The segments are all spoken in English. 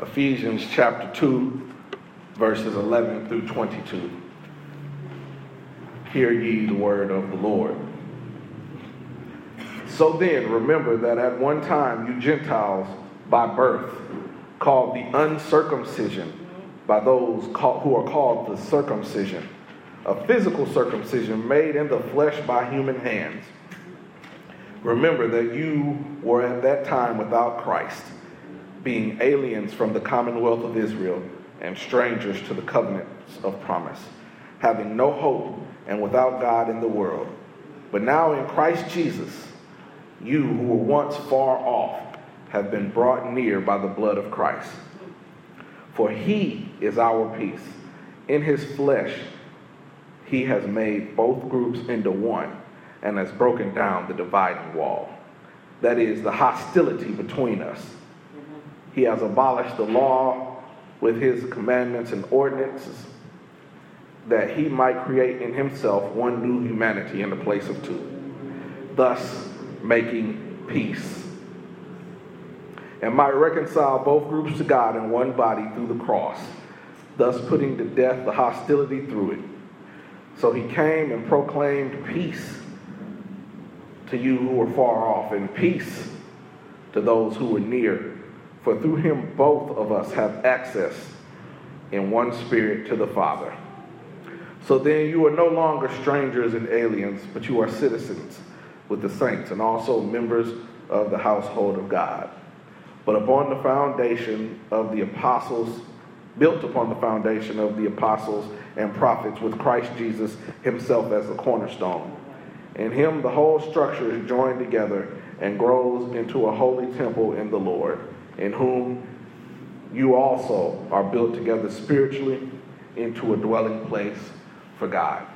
Ephesians chapter 2, verses 11 through 22. Hear ye the word of the Lord. So then, remember that at one time you Gentiles by birth, called the uncircumcision by those who are called the circumcision, a physical circumcision made in the flesh by human hands. Remember that you were at that time without Christ, being aliens from the commonwealth of Israel and strangers to the covenants of promise, having no hope and without God in the world. But now in Christ Jesus, you who were once far off have been brought near by the blood of Christ. For he is our peace. In his flesh, he has made both groups into one and has broken down the dividing wall. That is, the hostility between us. He has abolished the law with his commandments and ordinances that he might create in himself one new humanity in the place of two, thus making peace. And might reconcile both groups to God in one body through the cross, thus putting to death the hostility through it. So he came and proclaimed peace to you who were far off, and peace to those who were near. For through him both of us have access in one spirit to the Father. So then you are no longer strangers and aliens, but you are citizens with the saints and also members of the household of God. But upon the foundation of the apostles, built upon the foundation of the apostles and prophets, with Christ Jesus himself as the cornerstone. In him, the whole structure is joined together and grows into a holy temple in the Lord, in whom you also are built together spiritually into a dwelling place for God.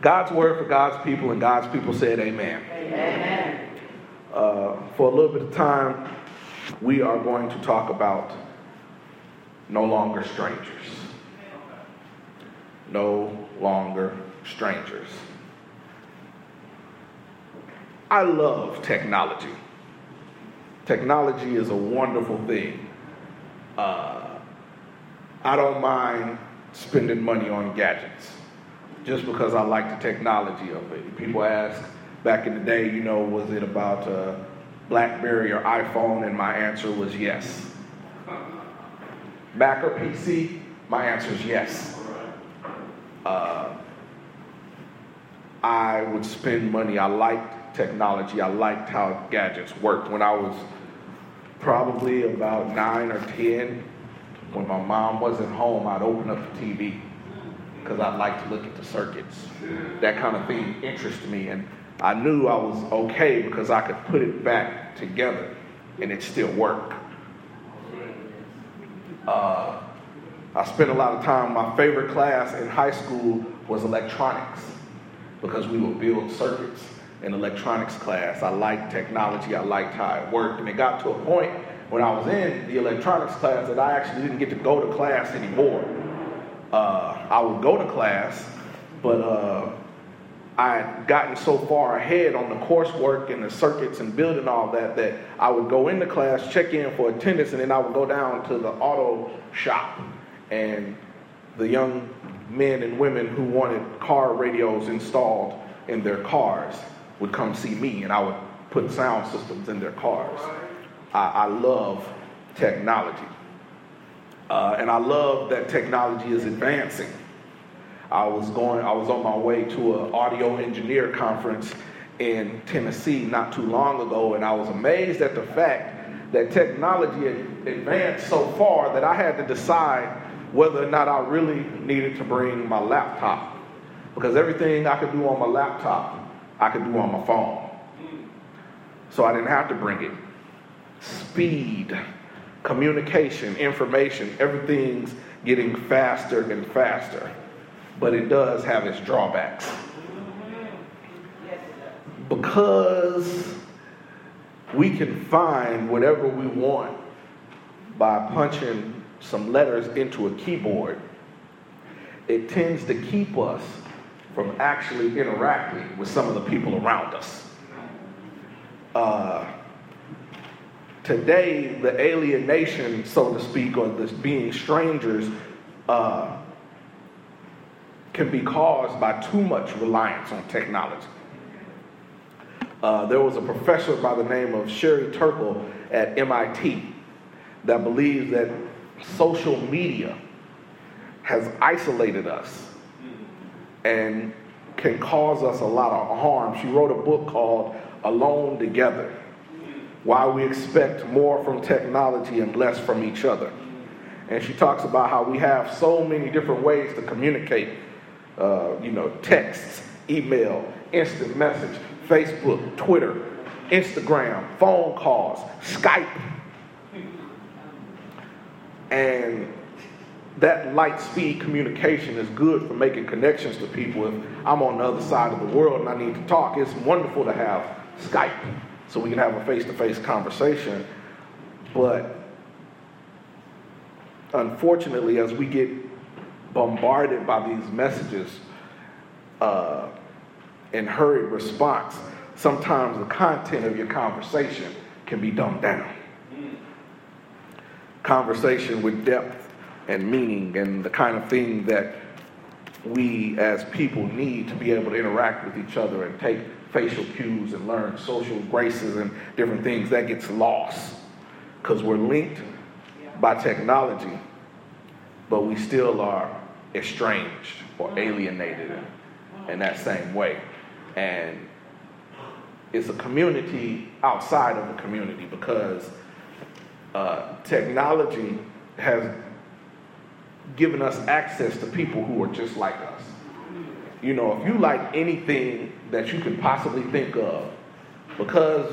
God's word for God's people, and God's people said, Amen. Amen. Uh, for a little bit of time, we are going to talk about no longer strangers. No longer strangers. I love technology. Technology is a wonderful thing. Uh, I don't mind spending money on gadgets just because I like the technology of it. People ask back in the day, you know, was it about uh, Blackberry or iPhone? And my answer was yes. Mac or PC? My answer is yes. Uh, I would spend money. I liked technology. I liked how gadgets worked. When I was probably about nine or ten, when my mom wasn't home, I'd open up the TV because I'd like to look at the circuits. That kind of thing interested me, and I knew I was okay because I could put it back together and it still worked. Uh, I spent a lot of time. My favorite class in high school was electronics because we would build circuits in electronics class. I liked technology. I liked how it worked, and it got to a point when I was in the electronics class that I actually didn't get to go to class anymore. Uh, I would go to class, but uh, I had gotten so far ahead on the coursework and the circuits and building all that that I would go into class, check in for attendance, and then I would go down to the auto shop. And the young men and women who wanted car radios installed in their cars would come see me, and I would put sound systems in their cars. I, I love technology. Uh, and I love that technology is advancing. I was going, I was on my way to an audio engineer conference in Tennessee not too long ago, and I was amazed at the fact that technology had advanced so far that I had to decide whether or not I really needed to bring my laptop. Because everything I could do on my laptop, I could do on my phone. So I didn't have to bring it. Speed, communication, information, everything's getting faster and faster but it does have its drawbacks. Because we can find whatever we want by punching some letters into a keyboard, it tends to keep us from actually interacting with some of the people around us. Uh, today the alienation, so to speak, or this being strangers, uh, can be caused by too much reliance on technology. Uh, there was a professor by the name of Sherry Turkle at MIT that believes that social media has isolated us and can cause us a lot of harm. She wrote a book called Alone Together Why We Expect More from Technology and Less from Each Other. And she talks about how we have so many different ways to communicate uh, you know, texts, email, instant message, Facebook, Twitter, Instagram, phone calls, Skype. And that light speed communication is good for making connections to people. If I'm on the other side of the world and I need to talk, it's wonderful to have Skype so we can have a face to face conversation. But unfortunately, as we get bombarded by these messages uh, in hurried response, sometimes the content of your conversation can be dumbed down. Conversation with depth and meaning and the kind of thing that we as people need to be able to interact with each other and take facial cues and learn social graces and different things that gets lost. Because we're linked by technology but we still are estranged or alienated in, that same way. And it's a community outside of a community because uh, technology has given us access to people who are just like us. You know, if you like anything that you could possibly think of, because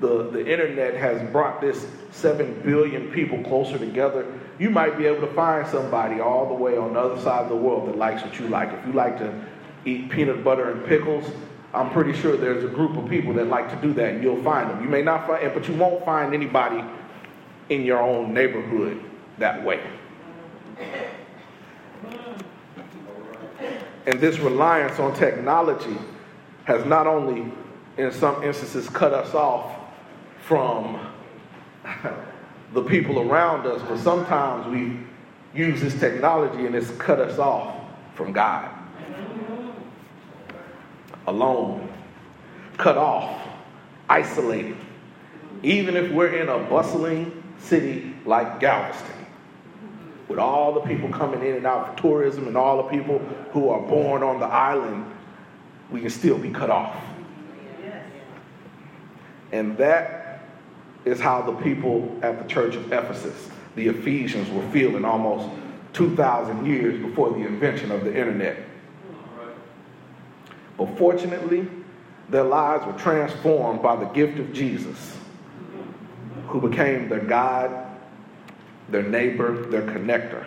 the, the internet has brought this 7 billion people closer together, you might be able to find somebody all the way on the other side of the world that likes what you like. If you like to eat peanut butter and pickles, I'm pretty sure there's a group of people that like to do that, and you'll find them. You may not find, it, but you won't find anybody in your own neighborhood that way. And this reliance on technology has not only, in some instances, cut us off from the people around us, but sometimes we use this technology and it's cut us off from God. Alone, cut off, isolated. Even if we're in a bustling city like Galveston, with all the people coming in and out for tourism and all the people who are born on the island, we can still be cut off. And that is how the people at the church of Ephesus, the Ephesians, were feeling almost 2,000 years before the invention of the internet. But fortunately, their lives were transformed by the gift of Jesus, who became their God their neighbor, their connector.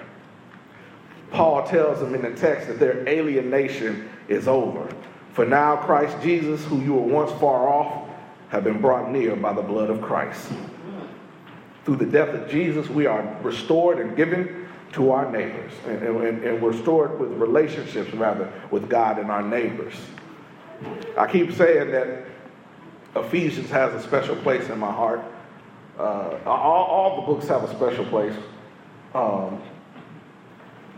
Paul tells them in the text that their alienation is over. For now, Christ Jesus, who you were once far off, have been brought near by the blood of Christ. Through the death of Jesus, we are restored and given to our neighbors. And, and, and we're restored with relationships, rather, with God and our neighbors. I keep saying that Ephesians has a special place in my heart uh, all, all, the books have a special place. Um,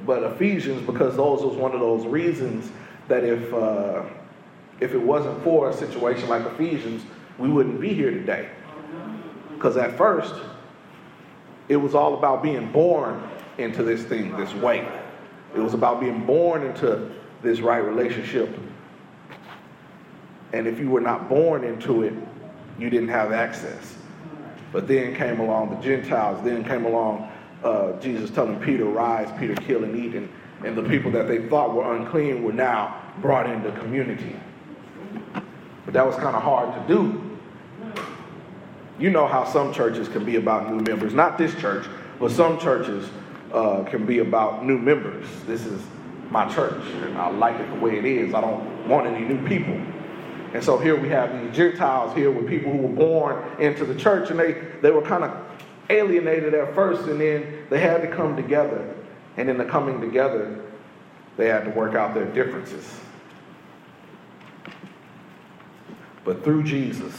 but Ephesians, because those was one of those reasons that if uh, if it wasn't for a situation like Ephesians, we wouldn't be here today. Because at first, it was all about being born into this thing this way. It was about being born into this right relationship. And if you were not born into it, you didn't have access. But then came along the Gentiles, then came along uh, Jesus telling Peter, Rise, Peter, kill and eat. And, and the people that they thought were unclean were now brought into community. But that was kind of hard to do. You know how some churches can be about new members. Not this church, but some churches uh, can be about new members. This is my church, and I like it the way it is. I don't want any new people. And so here we have the Gentiles here with people who were born into the church and they, they were kind of alienated at first and then they had to come together. And in the coming together, they had to work out their differences. But through Jesus,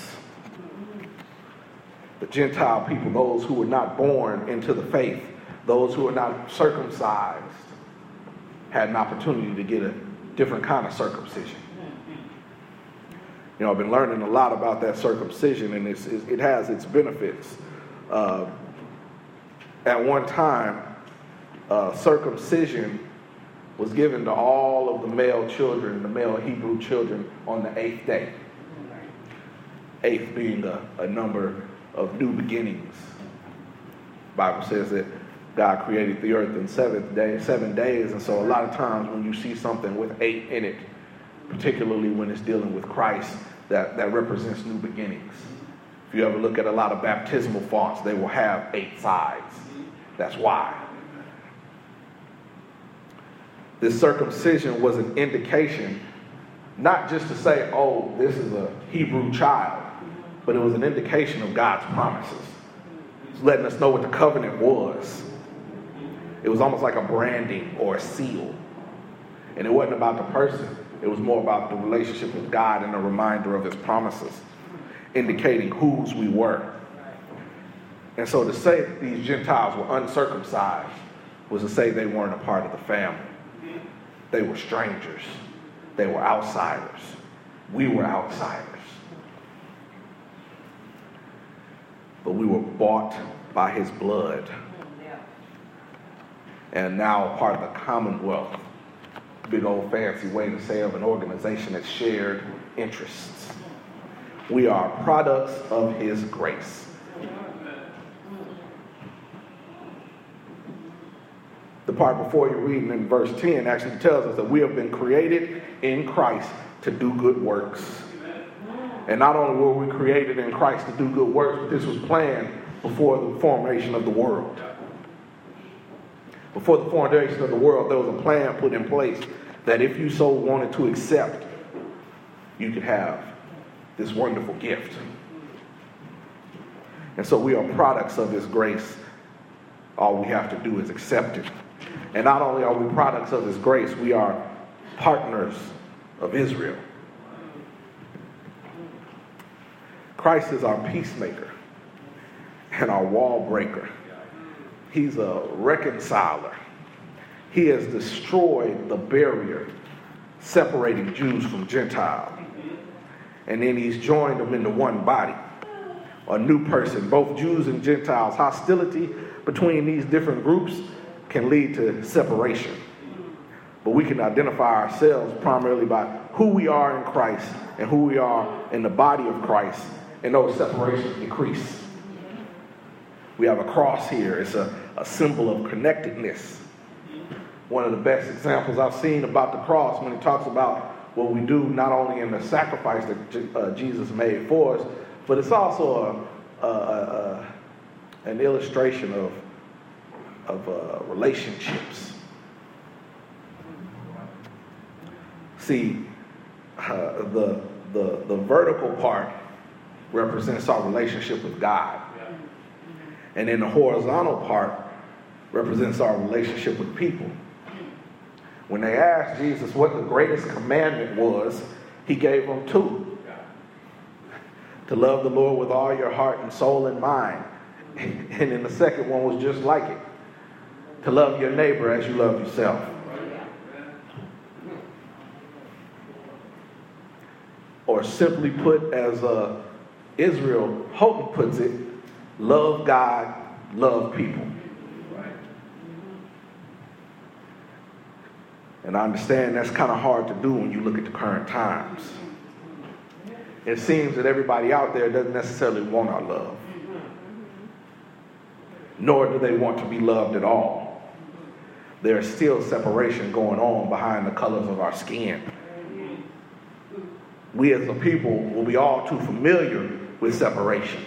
the Gentile people, those who were not born into the faith, those who were not circumcised, had an opportunity to get a different kind of circumcision. You know, I've been learning a lot about that circumcision, and it has its benefits. Uh, at one time, uh, circumcision was given to all of the male children, the male Hebrew children, on the eighth day. Eighth being a, a number of new beginnings. Bible says that God created the earth in seventh day, seven days, and so a lot of times when you see something with eight in it, particularly when it's dealing with Christ, that, that represents new beginnings. If you ever look at a lot of baptismal fonts, they will have eight sides. That's why. This circumcision was an indication, not just to say, oh, this is a Hebrew child, but it was an indication of God's promises. It's letting us know what the covenant was. It was almost like a branding or a seal. And it wasn't about the person, it was more about the relationship with God and a reminder of his promises, indicating whose we were. And so to say that these Gentiles were uncircumcised was to say they weren't a part of the family. They were strangers. They were outsiders. We were outsiders. But we were bought by his blood. And now part of the commonwealth. Big old fancy way to say of an organization that shared interests. We are products of his grace. the part before you're reading in verse 10 actually tells us that we have been created in Christ to do good works. And not only were we created in Christ to do good works, but this was planned before the formation of the world. Before the formation of the world, there was a plan put in place that if you so wanted to accept, you could have this wonderful gift. And so we are products of this grace. All we have to do is accept it. And not only are we products of His grace, we are partners of Israel. Christ is our peacemaker and our wall breaker. He's a reconciler. He has destroyed the barrier separating Jews from Gentiles. And then he's joined them into one body, a new person. Both Jews and Gentiles. Hostility between these different groups can lead to separation. But we can identify ourselves primarily by who we are in Christ and who we are in the body of Christ, and those separations decrease. We have a cross here, it's a, a symbol of connectedness. One of the best examples I've seen about the cross when he talks about what we do not only in the sacrifice that uh, Jesus made for us, but it's also a, a, a, an illustration of of uh, relationships. See, uh, the, the, the vertical part represents our relationship with God. And then the horizontal part represents our relationship with people. When they asked Jesus what the greatest commandment was, he gave them two to love the Lord with all your heart and soul and mind. And then the second one was just like it to love your neighbor as you love yourself. Or simply put, as uh, Israel Houghton puts it, love God, love people. And I understand that's kind of hard to do when you look at the current times. It seems that everybody out there doesn't necessarily want our love, nor do they want to be loved at all there's still separation going on behind the colors of our skin. We as a people will be all too familiar with separation.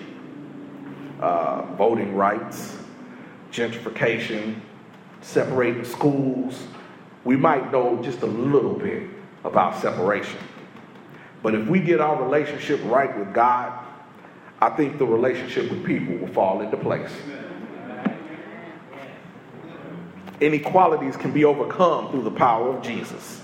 Uh, voting rights, gentrification, separating schools. We might know just a little bit about separation. But if we get our relationship right with God, I think the relationship with people will fall into place inequalities can be overcome through the power of Jesus.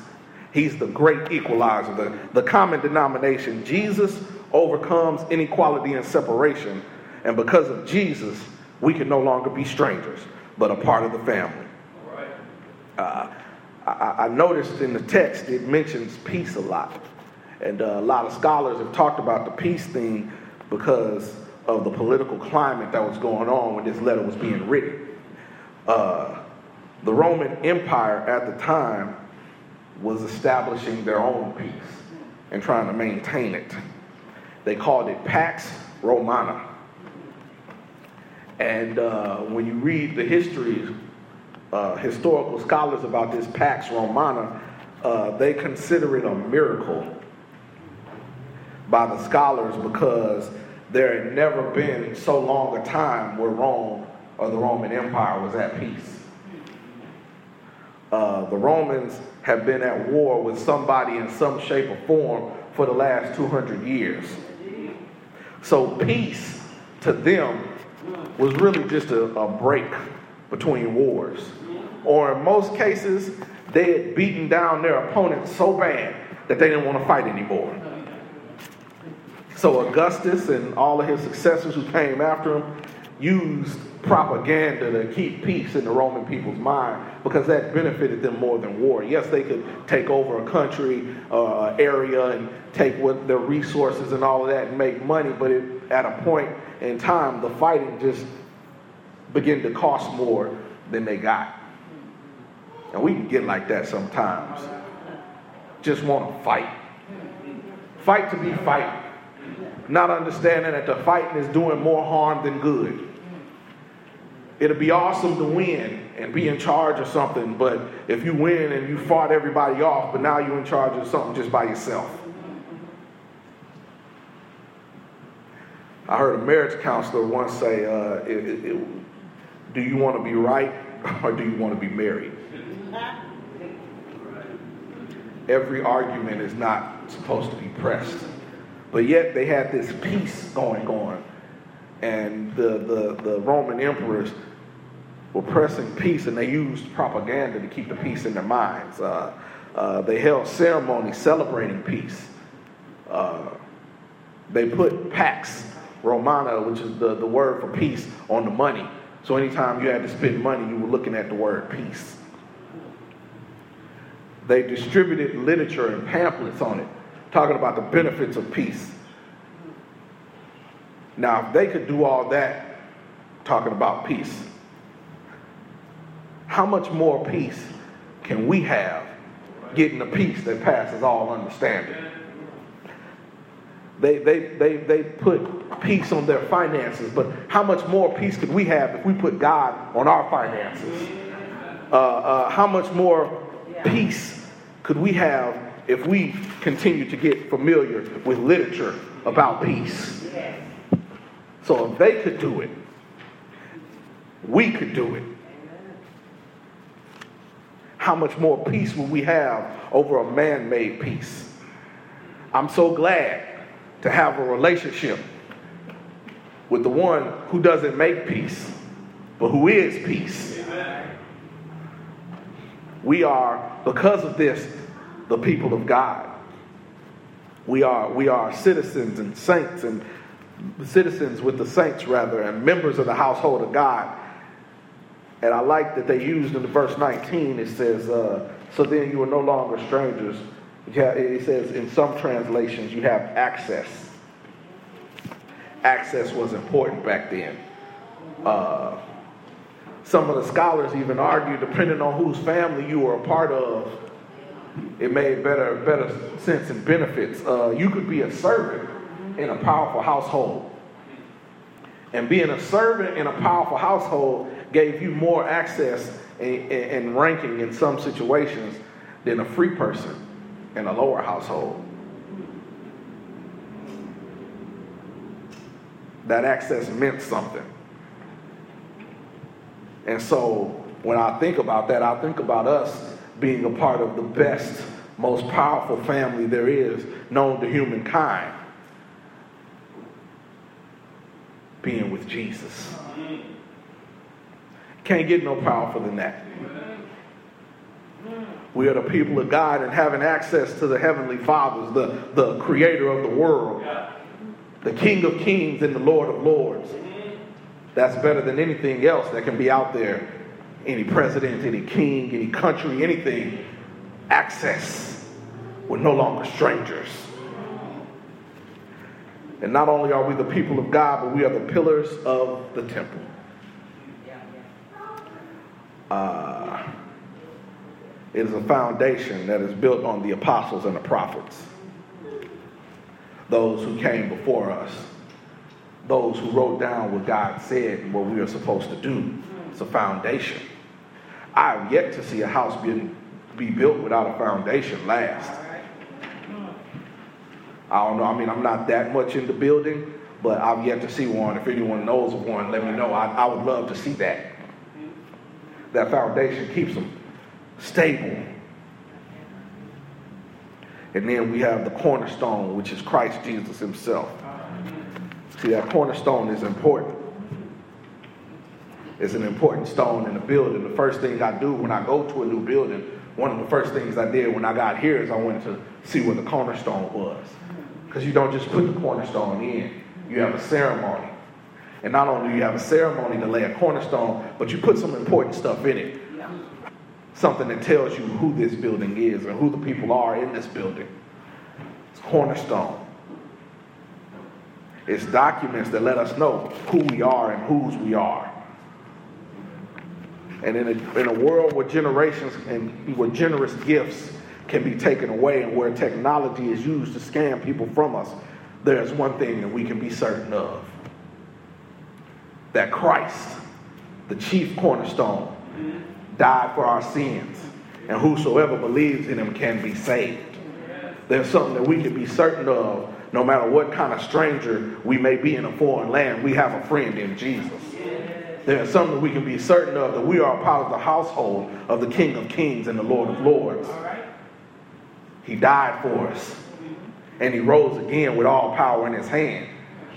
He's the great equalizer, the, the common denomination. Jesus overcomes inequality and separation, And because of Jesus, we can no longer be strangers, but a part of the family. Uh, I, noticed in the text it mentions peace a lot. And uh, a lot of scholars have talked about the peace thing because of the political climate that was going on when this letter was being written. Uh, the Roman Empire at the time was establishing their own peace and trying to maintain it. They called it Pax Romana. And uh, when you read the history, uh, historical scholars about this Pax Romana, uh, they consider it a miracle by the scholars because there had never been so long a time where Rome or the Roman Empire was at peace. Uh, the Romans have been at war with somebody in some shape or form for the last 200 years. So peace to them was really just a, a break between wars. Or in most cases, they had beaten down their opponent so bad that they didn't want to fight anymore. So Augustus and all of his successors who came after him used propaganda to keep peace in the Roman people's mind because that benefited them more than war. Yes, they could take over a country, uh, area, and take what their resources and all of that and make money, but it, at a point in time, the fighting just began to cost more than they got. And we can get like that sometimes. Just want to fight. Fight to be fighting. Not understanding that the fighting is doing more harm than good. It'll be awesome to win and be in charge of something, but if you win and you fought everybody off, but now you're in charge of something just by yourself. I heard a marriage counselor once say, uh, it, it, it, Do you want to be right or do you want to be married? Every argument is not supposed to be pressed. But yet they had this peace going on. And the, the, the Roman emperors were pressing peace and they used propaganda to keep the peace in their minds. Uh, uh, they held ceremonies celebrating peace. Uh, they put Pax Romana, which is the, the word for peace, on the money. So anytime you had to spend money, you were looking at the word peace. They distributed literature and pamphlets on it, talking about the benefits of peace. Now, if they could do all that, talking about peace, how much more peace can we have getting the peace that passes all understanding? They, they, they, they put peace on their finances, but how much more peace could we have if we put God on our finances? Uh, uh, how much more peace could we have if we continue to get familiar with literature about peace? So if they could do it, we could do it how much more peace will we have over a man made peace? I'm so glad to have a relationship with the one who doesn't make peace, but who is peace. We are, because of this, the people of God. We are, we are citizens and saints and citizens with the saints, rather, and members of the household of God. And I like that they used in the verse 19, it says, uh, So then you are no longer strangers. It says in some translations, you have access. Access was important back then. Uh, some of the scholars even argue, depending on whose family you were a part of, it made better better sense and benefits. Uh, you could be a servant in a powerful household. And being a servant in a powerful household gave you more access and, ranking in some situations than a free person in a lower household. That access meant something. And so when I think about that, I think about us being a part of the best, most powerful family there is known to humankind. Being with Jesus. Can't get no powerful than that. We are the people of God and having access to the Heavenly Fathers, the, the creator of the world, the King of kings and the Lord of lords. That's better than anything else that can be out there. Any president, any king, any country, anything. Access. We're no longer strangers. And not only are we the people of God, but we are the pillars of the temple. Uh, it is a foundation that is built on the apostles and the prophets, those who came before us, those who wrote down what God said and what we are supposed to do. It's a foundation. I have yet to see a house be, be built without a foundation last. I don't know. I mean, I'm not that much into building, but I've yet to see one. If anyone knows of one, let me know. I, I would love to see that. That foundation keeps them stable. And then we have the cornerstone, which is Christ Jesus himself. See, that cornerstone is important. It's an important stone in the building. The first thing I do when I go to a new building, one of the first things I did when I got here is I went to see where the cornerstone was. Because you don't just put the cornerstone in, you have a ceremony. And not only do you have a ceremony to lay a cornerstone, but you put some important stuff in it. Something that tells you who this building is and who the people are in this building. It's cornerstone. It's documents that let us know who we are and whose we are. And in a, in a world where generations and where generous gifts can be taken away and where technology is used to scam people from us, there's one thing that we can be certain of that Christ, the chief cornerstone, died for our sins, and whosoever believes in him can be saved. There's something that we can be certain of no matter what kind of stranger we may be in a foreign land, we have a friend in Jesus. There's something we can be certain of that we are a part of the household of the King of Kings and the Lord of Lords. He died for us. And he rose again with all power in his hand.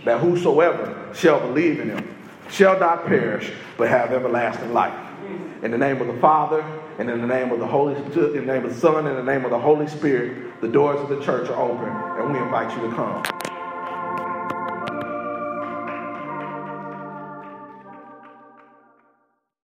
That whosoever shall believe in him shall not perish, but have everlasting life. In the name of the Father, and in the name of the Holy in the name of the Son, and in the name of the Holy Spirit, the doors of the church are open, and we invite you to come.